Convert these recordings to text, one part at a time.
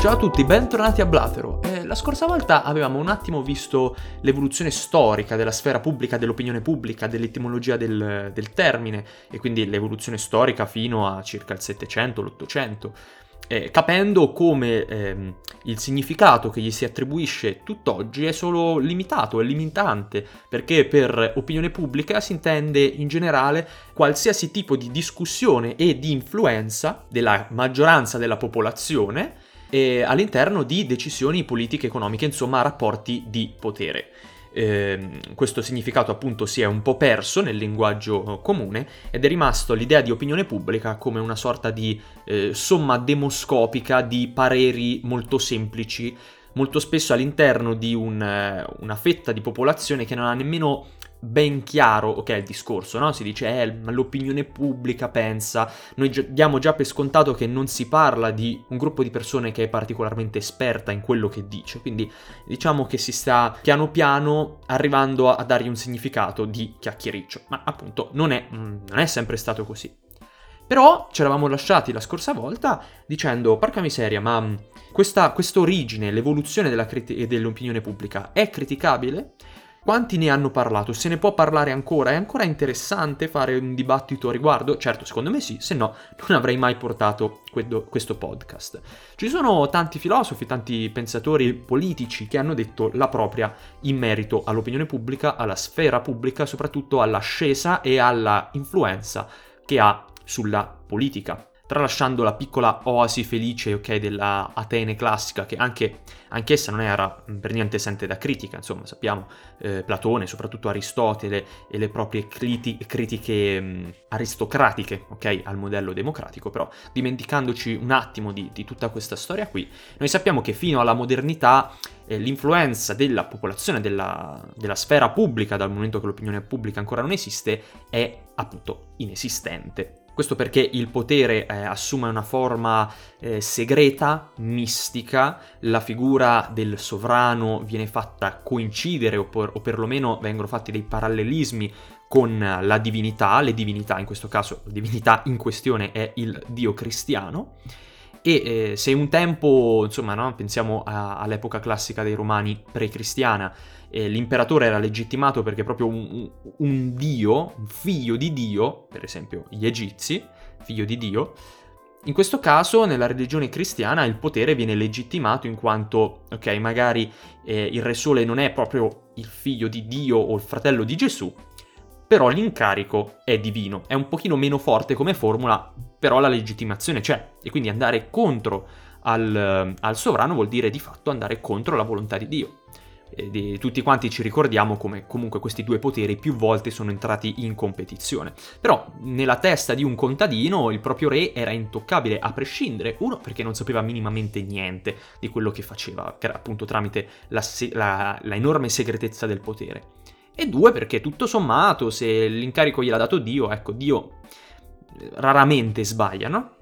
Ciao a tutti, bentornati a Blatero. Eh, la scorsa volta avevamo un attimo visto l'evoluzione storica della sfera pubblica, dell'opinione pubblica, dell'etimologia del, del termine e quindi l'evoluzione storica fino a circa il 700, l'800. Eh, capendo come ehm, il significato che gli si attribuisce tutt'oggi è solo limitato, è limitante, perché per opinione pubblica si intende in generale qualsiasi tipo di discussione e di influenza della maggioranza della popolazione eh, all'interno di decisioni politiche, economiche, insomma rapporti di potere. Eh, questo significato appunto si è un po' perso nel linguaggio comune ed è rimasto l'idea di opinione pubblica come una sorta di eh, somma demoscopica di pareri molto semplici, molto spesso all'interno di un, una fetta di popolazione che non ha nemmeno ben chiaro, ok, il discorso, no? Si dice, eh, l'opinione pubblica pensa, noi gi- diamo già per scontato che non si parla di un gruppo di persone che è particolarmente esperta in quello che dice, quindi diciamo che si sta piano piano arrivando a, a dargli un significato di chiacchiericcio, ma appunto non è, mm, non è sempre stato così. Però ci eravamo lasciati la scorsa volta dicendo, porca miseria, ma mm, questa, questa origine, l'evoluzione della criti- dell'opinione pubblica è criticabile? Quanti ne hanno parlato? Se ne può parlare ancora? È ancora interessante fare un dibattito a riguardo? Certo, secondo me sì, se no non avrei mai portato questo podcast. Ci sono tanti filosofi, tanti pensatori politici che hanno detto la propria in merito all'opinione pubblica, alla sfera pubblica, soprattutto all'ascesa e alla influenza che ha sulla politica tralasciando la piccola oasi felice, ok, della Atene classica, che anche, anch'essa non era per niente esente da critica, insomma, sappiamo eh, Platone, soprattutto Aristotele e le proprie criti- critiche mh, aristocratiche, ok, al modello democratico, però dimenticandoci un attimo di, di tutta questa storia qui, noi sappiamo che fino alla modernità eh, l'influenza della popolazione, della, della sfera pubblica, dal momento che l'opinione pubblica ancora non esiste, è appunto inesistente. Questo perché il potere eh, assume una forma eh, segreta, mistica, la figura del sovrano viene fatta coincidere o, per, o perlomeno vengono fatti dei parallelismi con la divinità, le divinità in questo caso, la divinità in questione è il dio cristiano. E eh, se un tempo, insomma, no, pensiamo a, all'epoca classica dei romani pre-cristiana, eh, l'imperatore era legittimato perché proprio un, un, dio, un figlio di dio, per esempio gli egizi, figlio di dio, in questo caso nella religione cristiana il potere viene legittimato in quanto, ok, magari eh, il Re Sole non è proprio il figlio di Dio o il fratello di Gesù, però l'incarico è divino, è un pochino meno forte come formula, però la legittimazione c'è e quindi andare contro al, al sovrano vuol dire di fatto andare contro la volontà di Dio di, tutti quanti ci ricordiamo come comunque questi due poteri più volte sono entrati in competizione. Però nella testa di un contadino il proprio re era intoccabile a prescindere, uno perché non sapeva minimamente niente di quello che faceva, che era appunto tramite la, la, la enorme segretezza del potere. E due perché tutto sommato se l'incarico gliel'ha dato Dio, ecco Dio raramente sbaglia, no?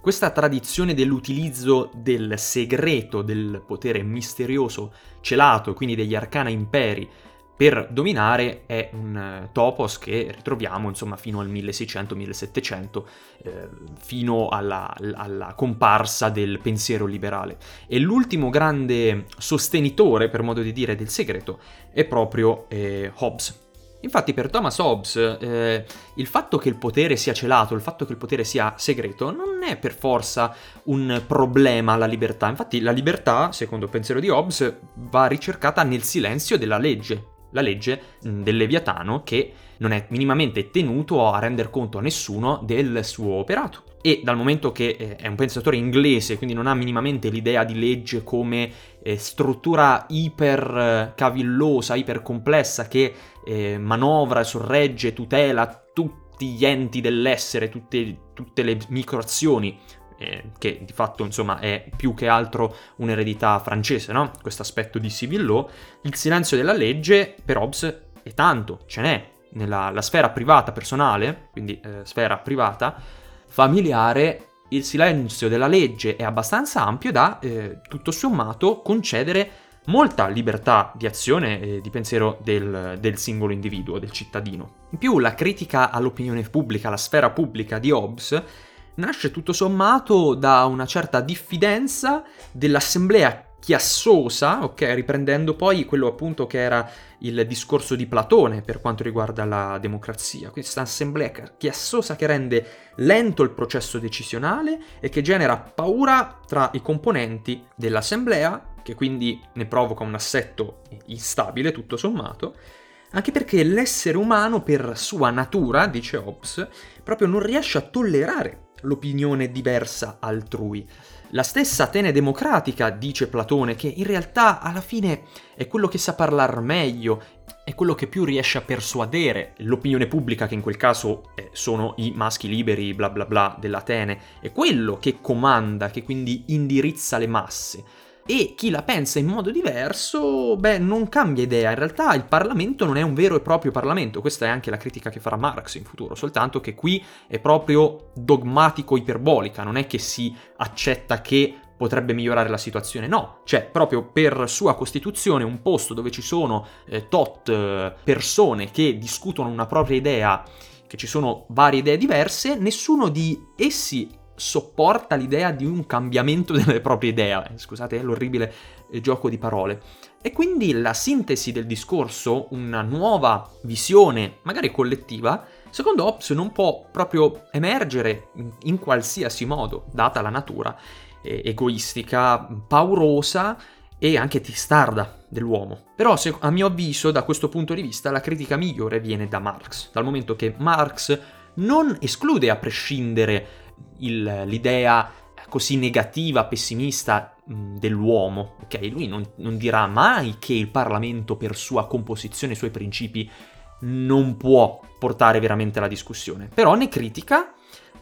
Questa tradizione dell'utilizzo del segreto, del potere misterioso celato, quindi degli arcana imperi, per dominare è un eh, topos che ritroviamo insomma fino al 1600-1700, eh, fino alla, alla, comparsa del pensiero liberale. E l'ultimo grande sostenitore, per modo di dire, del segreto è proprio eh, Hobbes. Infatti per Thomas Hobbes eh, il fatto che il potere sia celato, il fatto che il potere sia segreto, non è per forza un problema alla libertà. Infatti la libertà, secondo il pensiero di Hobbes, va ricercata nel silenzio della legge. La legge del Leviatano che non è minimamente tenuto a render conto a nessuno del suo operato. E dal momento che eh, è un pensatore inglese, quindi non ha minimamente l'idea di legge come eh, struttura iper eh, cavillosa, iper complessa che eh, manovra, sorregge, tutela tutti gli enti dell'essere, tutte, tutte le microazioni, eh, che di fatto insomma è più che altro un'eredità francese, no? Questo aspetto di civil law, il silenzio della legge per Hobbes è tanto, ce n'è nella sfera privata personale, quindi eh, sfera privata, familiare, il silenzio della legge è abbastanza ampio da, eh, tutto sommato, concedere molta libertà di azione e di pensiero del, del, singolo individuo, del cittadino. In più la critica all'opinione pubblica, alla sfera pubblica di Hobbes, nasce tutto sommato da una certa diffidenza dell'assemblea chiassosa, ok, riprendendo poi quello appunto che era il discorso di Platone per quanto riguarda la democrazia, questa assemblea chiassosa che rende lento il processo decisionale e che genera paura tra i componenti dell'assemblea, che quindi ne provoca un assetto instabile tutto sommato, anche perché l'essere umano per sua natura, dice Hobbes, proprio non riesce a tollerare l'opinione diversa altrui. La stessa Atene democratica, dice Platone, che in realtà alla fine è quello che sa parlare meglio, è quello che più riesce a persuadere l'opinione pubblica, che in quel caso eh, sono i maschi liberi, bla bla bla, dell'Atene, è quello che comanda, che quindi indirizza le masse e chi la pensa in modo diverso, beh, non cambia idea. In realtà il Parlamento non è un vero e proprio Parlamento, questa è anche la critica che farà Marx in futuro, soltanto che qui è proprio dogmatico iperbolica, non è che si accetta che potrebbe migliorare la situazione, no, c'è proprio per sua costituzione un posto dove ci sono eh, tot eh, persone che discutono una propria idea, che ci sono varie idee diverse, nessuno di essi sopporta l'idea di un cambiamento delle proprie idee. Eh, scusate l'orribile eh, gioco di parole. E quindi la sintesi del discorso, una nuova visione, magari collettiva, secondo Hobbes non può proprio emergere in, qualsiasi modo, data la natura eh, egoistica, paurosa e anche testarda dell'uomo. Però se, a mio avviso, da questo punto di vista, la critica migliore viene da Marx, dal momento che Marx non esclude a prescindere il, l'idea così negativa, pessimista dell'uomo, ok? Lui non, non dirà mai che il Parlamento per sua composizione e suoi principi non può portare veramente alla discussione, però ne critica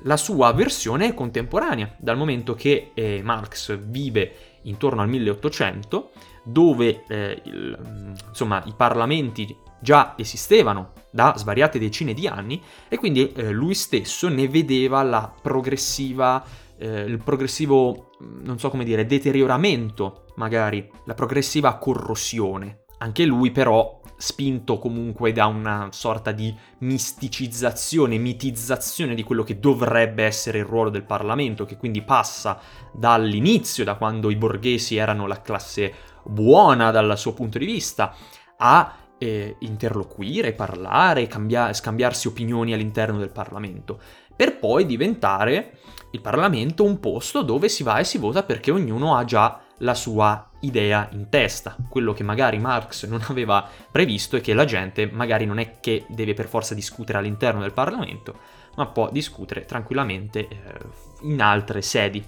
la sua versione contemporanea, dal momento che eh, Marx vive intorno al 1800, dove eh, il, insomma, i parlamenti già esistevano da svariate decine di anni e quindi eh, lui stesso ne vedeva la progressiva, eh, il progressivo, non so come dire, deterioramento magari, la progressiva corrosione. Anche lui però spinto comunque da una sorta di misticizzazione, mitizzazione di quello che dovrebbe essere il ruolo del Parlamento, che quindi passa dall'inizio, da quando i borghesi erano la classe buona dal suo punto di vista, a eh, interloquire, parlare, cambia- scambiarsi opinioni all'interno del Parlamento, per poi diventare il Parlamento un posto dove si va e si vota perché ognuno ha già la sua idea in testa. Quello che magari Marx non aveva previsto è che la gente magari non è che deve per forza discutere all'interno del Parlamento, ma può discutere tranquillamente eh, in altre sedi.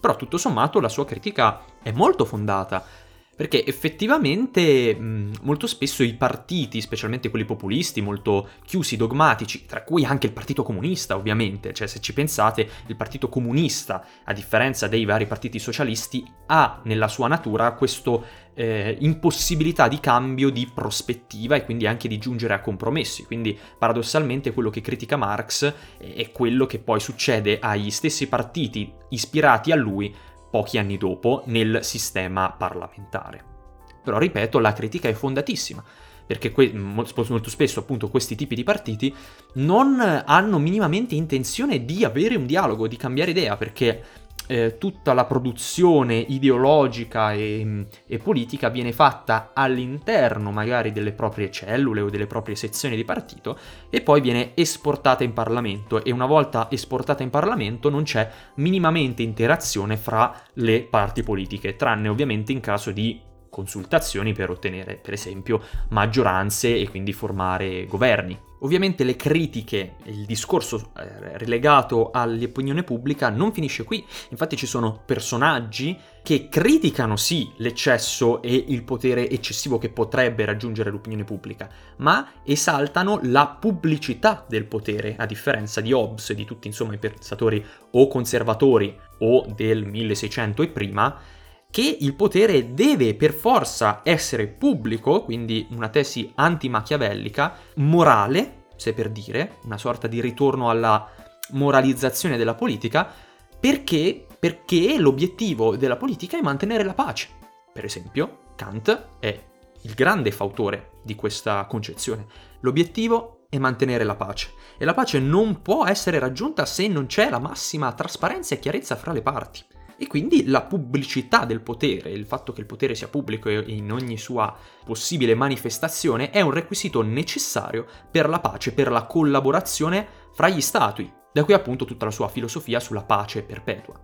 Però tutto sommato la sua critica è molto fondata perché effettivamente molto spesso i partiti, specialmente quelli populisti, molto chiusi, dogmatici, tra cui anche il Partito Comunista ovviamente, cioè se ci pensate il Partito Comunista, a differenza dei vari partiti socialisti, ha nella sua natura questa eh, impossibilità di cambio di prospettiva e quindi anche di giungere a compromessi. Quindi paradossalmente quello che critica Marx è quello che poi succede agli stessi partiti ispirati a lui pochi anni dopo nel sistema parlamentare. Però ripeto, la critica è fondatissima, perché que- molto spesso appunto questi tipi di partiti non hanno minimamente intenzione di avere un dialogo, di cambiare idea, perché eh, tutta la produzione ideologica e, e, politica viene fatta all'interno magari delle proprie cellule o delle proprie sezioni di partito e poi viene esportata in Parlamento e una volta esportata in Parlamento non c'è minimamente interazione fra le parti politiche, tranne ovviamente in caso di consultazioni per ottenere per esempio maggioranze e quindi formare governi. Ovviamente le critiche, il discorso eh, relegato all'opinione pubblica non finisce qui, infatti ci sono personaggi che criticano sì l'eccesso e il potere eccessivo che potrebbe raggiungere l'opinione pubblica, ma esaltano la pubblicità del potere, a differenza di Hobbes e di tutti insomma i pensatori o conservatori o del 1600 e prima, che il potere deve per forza essere pubblico, quindi una tesi anti-machiavellica, morale, se per dire, una sorta di ritorno alla moralizzazione della politica, perché, perché l'obiettivo della politica è mantenere la pace. Per esempio, Kant è il grande fautore di questa concezione. L'obiettivo e mantenere la pace. E la pace non può essere raggiunta se non c'è la massima trasparenza e chiarezza fra le parti. E quindi la pubblicità del potere, il fatto che il potere sia pubblico in ogni sua possibile manifestazione, è un requisito necessario per la pace, per la collaborazione fra gli stati, da qui appunto tutta la sua filosofia sulla pace perpetua.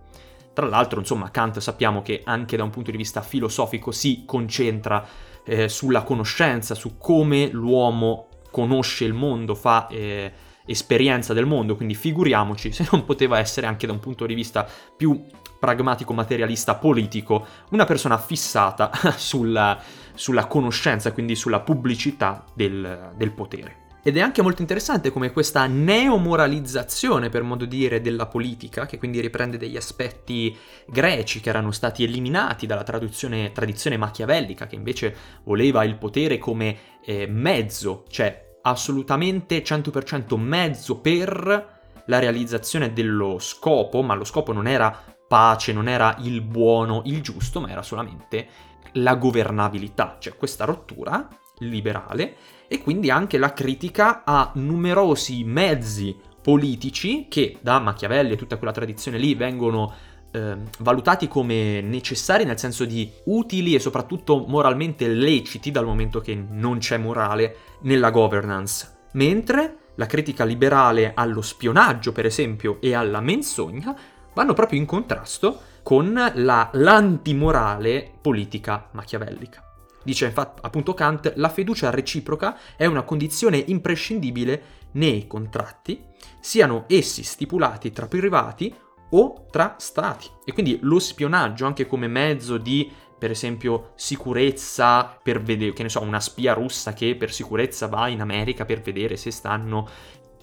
Tra l'altro, insomma, Kant sappiamo che anche da un punto di vista filosofico si concentra eh, sulla conoscenza, su come l'uomo conosce il mondo, fa eh, esperienza del mondo, quindi figuriamoci se non poteva essere anche da un punto di vista più pragmatico, materialista, politico, una persona fissata sulla, sulla conoscenza, quindi sulla pubblicità del, del potere. Ed è anche molto interessante come questa neomoralizzazione, per modo di dire, della politica, che quindi riprende degli aspetti greci che erano stati eliminati dalla tradizione machiavellica, che invece voleva il potere come eh, mezzo, cioè assolutamente 100% mezzo per la realizzazione dello scopo, ma lo scopo non era pace, non era il buono, il giusto, ma era solamente la governabilità, cioè questa rottura liberale e quindi anche la critica a numerosi mezzi politici che da Machiavelli e tutta quella tradizione lì vengono eh, valutati come necessari nel senso di utili e soprattutto moralmente leciti dal momento che non c'è morale nella governance, mentre la critica liberale allo spionaggio per esempio e alla menzogna vanno proprio in contrasto con la, l'antimorale politica machiavellica. Dice infatti appunto Kant, la fiducia reciproca è una condizione imprescindibile nei contratti, siano essi stipulati tra privati o tra stati. E quindi lo spionaggio anche come mezzo di, per esempio, sicurezza per vedere, che ne so, una spia russa che per sicurezza va in America per vedere se stanno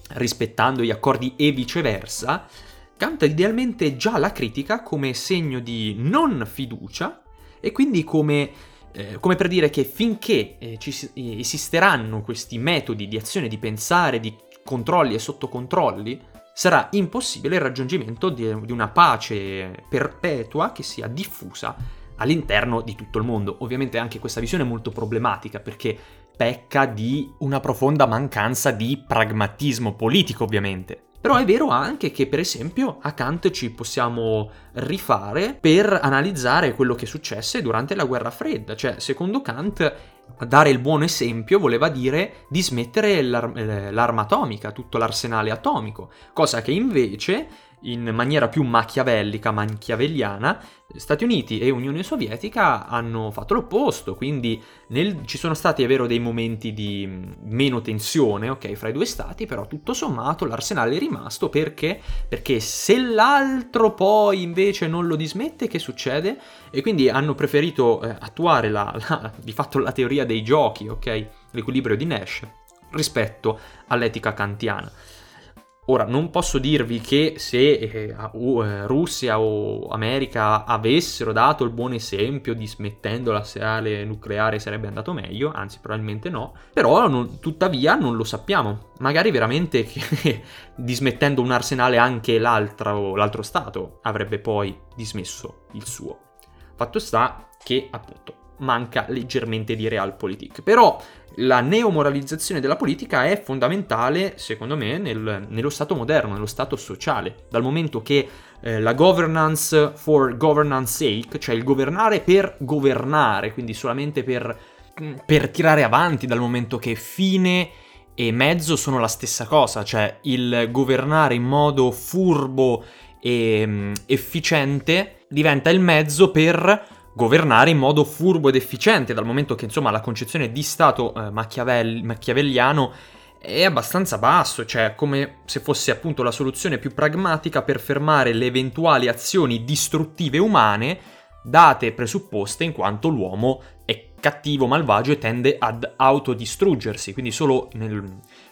rispettando gli accordi e viceversa, canta idealmente già la critica come segno di non fiducia e quindi come, eh, come per dire che finché eh, ci, esisteranno questi metodi di azione, di pensare, di controlli e sottocontrolli, sarà impossibile il raggiungimento di, di una pace perpetua che sia diffusa all'interno di tutto il mondo. Ovviamente anche questa visione è molto problematica perché pecca di una profonda mancanza di pragmatismo politico, ovviamente. Però è vero anche che, per esempio, a Kant ci possiamo rifare per analizzare quello che successe durante la guerra fredda. Cioè, secondo Kant, dare il buon esempio voleva dire dismettere l'ar- eh, l'arma atomica, tutto l'arsenale atomico, cosa che invece in maniera più machiavellica, machiavelliana, Stati Uniti e Unione Sovietica hanno fatto l'opposto, quindi nel, ci sono stati, è vero, dei momenti di meno tensione, ok, fra i due stati, però tutto sommato l'arsenale è rimasto perché? Perché se l'altro poi invece non lo dismette, che succede? E quindi hanno preferito eh, attuare la, la, di fatto la teoria dei giochi, ok, l'equilibrio di Nash, rispetto all'etica kantiana. Ora, non posso dirvi che se eh, uh, Russia o America avessero dato il buon esempio dismettendo l'arsenale nucleare sarebbe andato meglio, anzi probabilmente no, però non, tuttavia non lo sappiamo. Magari veramente che dismettendo un arsenale anche l'altro, l'altro Stato avrebbe poi dismesso il suo. Fatto sta che appunto manca leggermente di realpolitik. Però la neomoralizzazione della politica è fondamentale, secondo me, nel, nello Stato moderno, nello Stato sociale, dal momento che eh, la governance for governance sake, cioè il governare per governare, quindi solamente per, per tirare avanti, dal momento che fine e mezzo sono la stessa cosa, cioè il governare in modo furbo e um, efficiente diventa il mezzo per governare in modo furbo ed efficiente, dal momento che insomma la concezione di Stato eh, machiavel- machiavelliano è abbastanza basso, cioè come se fosse appunto la soluzione più pragmatica per fermare le eventuali azioni distruttive umane date e presupposte in quanto l'uomo è cattivo, malvagio e tende ad autodistruggersi, quindi solo nel,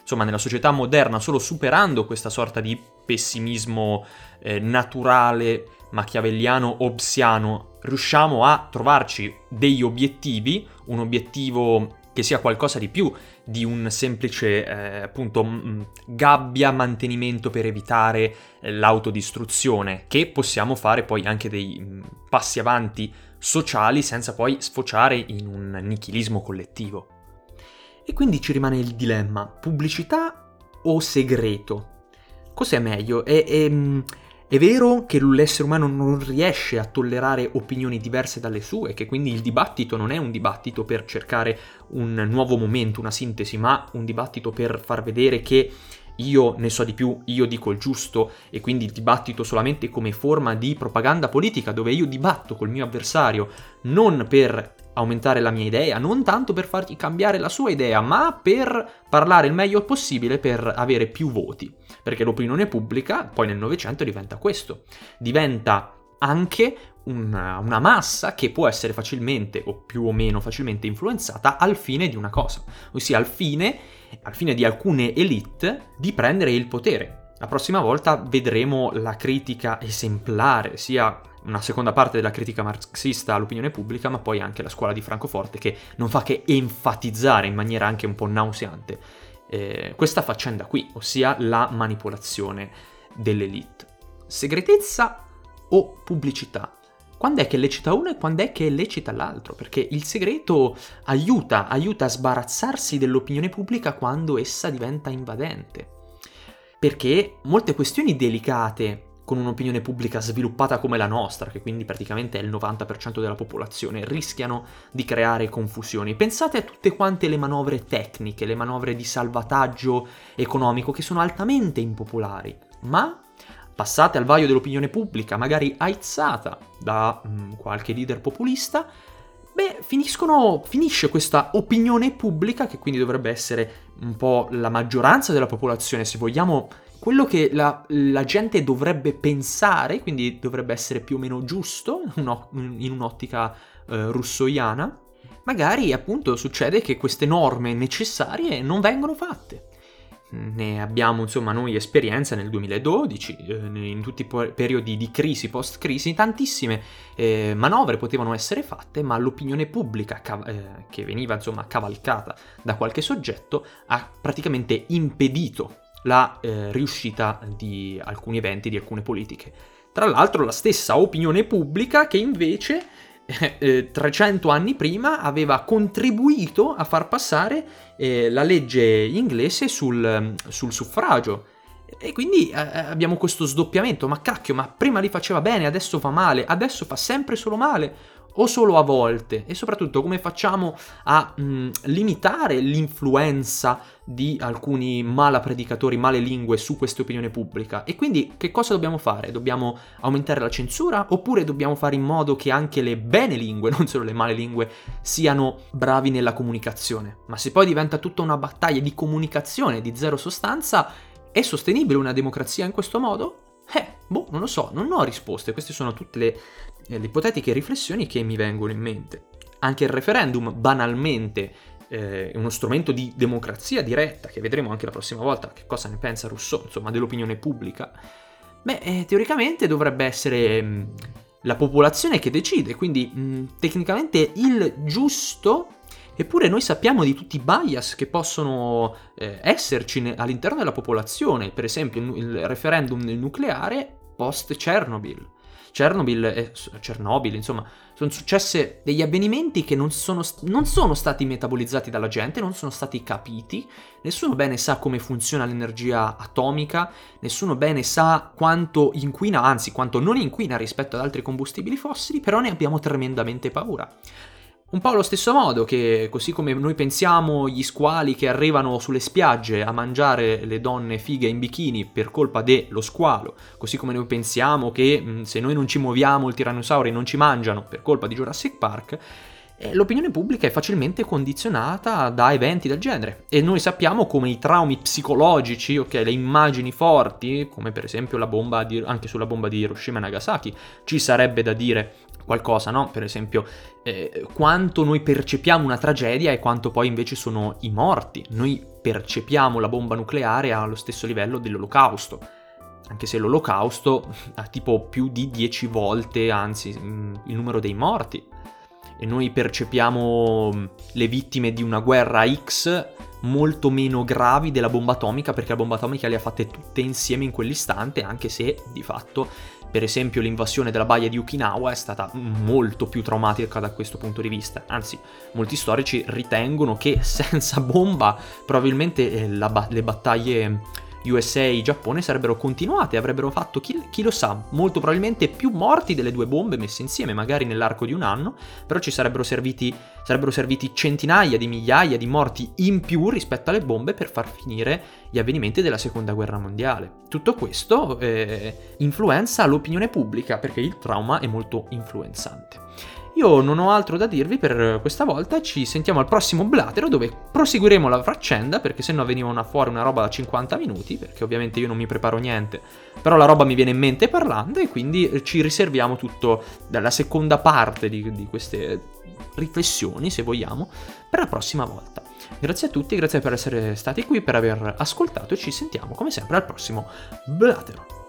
insomma, nella società moderna, solo superando questa sorta di pessimismo eh, naturale, machiavelliano, obsiano, riusciamo a trovarci degli obiettivi, un obiettivo che sia qualcosa di più di un semplice eh, appunto m- gabbia mantenimento per evitare eh, l'autodistruzione, che possiamo fare poi anche dei m- passi avanti sociali senza poi sfociare in un nichilismo collettivo. E quindi ci rimane il dilemma pubblicità o segreto? Cos'è meglio? È, è, è vero che l'essere umano non riesce a tollerare opinioni diverse dalle sue, che quindi il dibattito non è un dibattito per cercare un nuovo momento, una sintesi, ma un dibattito per far vedere che io ne so di più, io dico il giusto e quindi il dibattito solamente come forma di propaganda politica dove io dibatto col mio avversario non per aumentare la mia idea, non tanto per fargli cambiare la sua idea, ma per parlare il meglio possibile per avere più voti. Perché l'opinione pubblica poi nel Novecento diventa questo, diventa anche una, una, massa che può essere facilmente o più o meno facilmente influenzata al fine di una cosa, ossia al fine, al fine di alcune elite di prendere il potere. La prossima volta vedremo la critica esemplare, sia una seconda parte della critica marxista all'opinione pubblica, ma poi anche la scuola di Francoforte che non fa che enfatizzare in maniera anche un po' nauseante eh, questa faccenda qui, ossia la manipolazione dell'elite. Segretezza o pubblicità? Quando è che lecita uno e quando è che lecita l'altro? Perché il segreto aiuta, aiuta a sbarazzarsi dell'opinione pubblica quando essa diventa invadente. Perché molte questioni delicate con un'opinione pubblica sviluppata come la nostra, che quindi praticamente è il 90% della popolazione, rischiano di creare confusioni. Pensate a tutte quante le manovre tecniche, le manovre di salvataggio economico, che sono altamente impopolari, ma passate al vaio dell'opinione pubblica, magari aizzata da mh, mm, qualche leader populista, beh, finisce questa opinione pubblica, che quindi dovrebbe essere un po' la maggioranza della popolazione, se vogliamo quello che la, la, gente dovrebbe pensare, quindi dovrebbe essere più o meno giusto in un'ottica eh, russoiana, magari appunto succede che queste norme necessarie non vengono fatte. Ne abbiamo insomma noi esperienza nel 2012, eh, in tutti i periodi di crisi, post-crisi, tantissime eh, manovre potevano essere fatte, ma l'opinione pubblica cav- eh, che veniva insomma cavalcata da qualche soggetto ha praticamente impedito la eh, riuscita di alcuni eventi, di alcune politiche. Tra l'altro la stessa opinione pubblica che invece eh, 300 anni prima aveva contribuito a far passare eh, la legge inglese sul, sul suffragio. E quindi eh, abbiamo questo sdoppiamento, ma cacchio, ma prima li faceva bene, adesso fa male, adesso fa sempre solo male o solo a volte? E soprattutto come facciamo a mh, mm, limitare l'influenza di alcuni malapredicatori, male lingue su questa opinione pubblica? E quindi che cosa dobbiamo fare? Dobbiamo aumentare la censura oppure dobbiamo fare in modo che anche le bene lingue, non solo le male lingue, siano bravi nella comunicazione? Ma se poi diventa tutta una battaglia di comunicazione di zero sostanza, è sostenibile una democrazia in questo modo? Eh, boh, non lo so, non ho risposte, queste sono tutte le eh, le ipotetiche riflessioni che mi vengono in mente. Anche il referendum, banalmente, eh, è uno strumento di democrazia diretta, che vedremo anche la prossima volta che cosa ne pensa Rousseau, insomma, dell'opinione pubblica. Beh, eh, teoricamente dovrebbe essere mm, la popolazione che decide, quindi mh, mm, tecnicamente il giusto Eppure noi sappiamo di tutti i bias che possono eh, esserci ne- all'interno della popolazione, per esempio il, il referendum nucleare post Chernobyl. Chernobyl, eh, Chernobyl, insomma, sono successe degli avvenimenti che non sono, non sono stati metabolizzati dalla gente, non sono stati capiti, nessuno bene sa come funziona l'energia atomica, nessuno bene sa quanto inquina, anzi quanto non inquina rispetto ad altri combustibili fossili, però ne abbiamo tremendamente paura. Un po' allo stesso modo che, così come noi pensiamo gli squali che arrivano sulle spiagge a mangiare le donne fighe in bikini per colpa dello squalo, così come noi pensiamo che se noi non ci muoviamo i tirannosauri non ci mangiano per colpa di Jurassic Park, l'opinione pubblica è facilmente condizionata da eventi del genere e noi sappiamo come i traumi psicologici, ok, le immagini forti, come per esempio la bomba di, anche sulla bomba di Hiroshima e Nagasaki, ci sarebbe da dire qualcosa, no? Per esempio, eh, quanto noi percepiamo una tragedia e quanto poi invece sono i morti. Noi percepiamo la bomba nucleare allo stesso livello dell'olocausto, anche se l'olocausto ha tipo più di 10 volte, anzi, mm, il numero dei morti. E noi percepiamo mm, le vittime di una guerra X molto meno gravi della bomba atomica perché la bomba atomica le ha fatte tutte insieme in quell'istante, anche se di fatto per esempio l'invasione della baia di Okinawa è stata molto più traumatica da questo punto di vista. Anzi, molti storici ritengono che senza bomba probabilmente eh, ba- le battaglie USA-Giappone sarebbero continuate, avrebbero fatto, chi, chi, lo sa, molto probabilmente più morti delle due bombe messe insieme, magari nell'arco di un anno, però ci sarebbero serviti, sarebbero serviti centinaia di migliaia di morti in più rispetto alle bombe per far finire gli avvenimenti della seconda guerra mondiale. Tutto questo eh, influenza l'opinione pubblica perché il trauma è molto influenzante. Io non ho altro da dirvi per questa volta, ci sentiamo al prossimo Blatero dove proseguiremo la faccenda perché sennò veniva una fuori una roba da 50 minuti perché ovviamente io non mi preparo niente, però la roba mi viene in mente parlando e quindi ci riserviamo tutto dalla seconda parte di, di queste riflessioni se vogliamo per la prossima volta. Grazie a tutti, grazie per essere stati qui, per aver ascoltato e ci sentiamo come sempre al prossimo Blatero.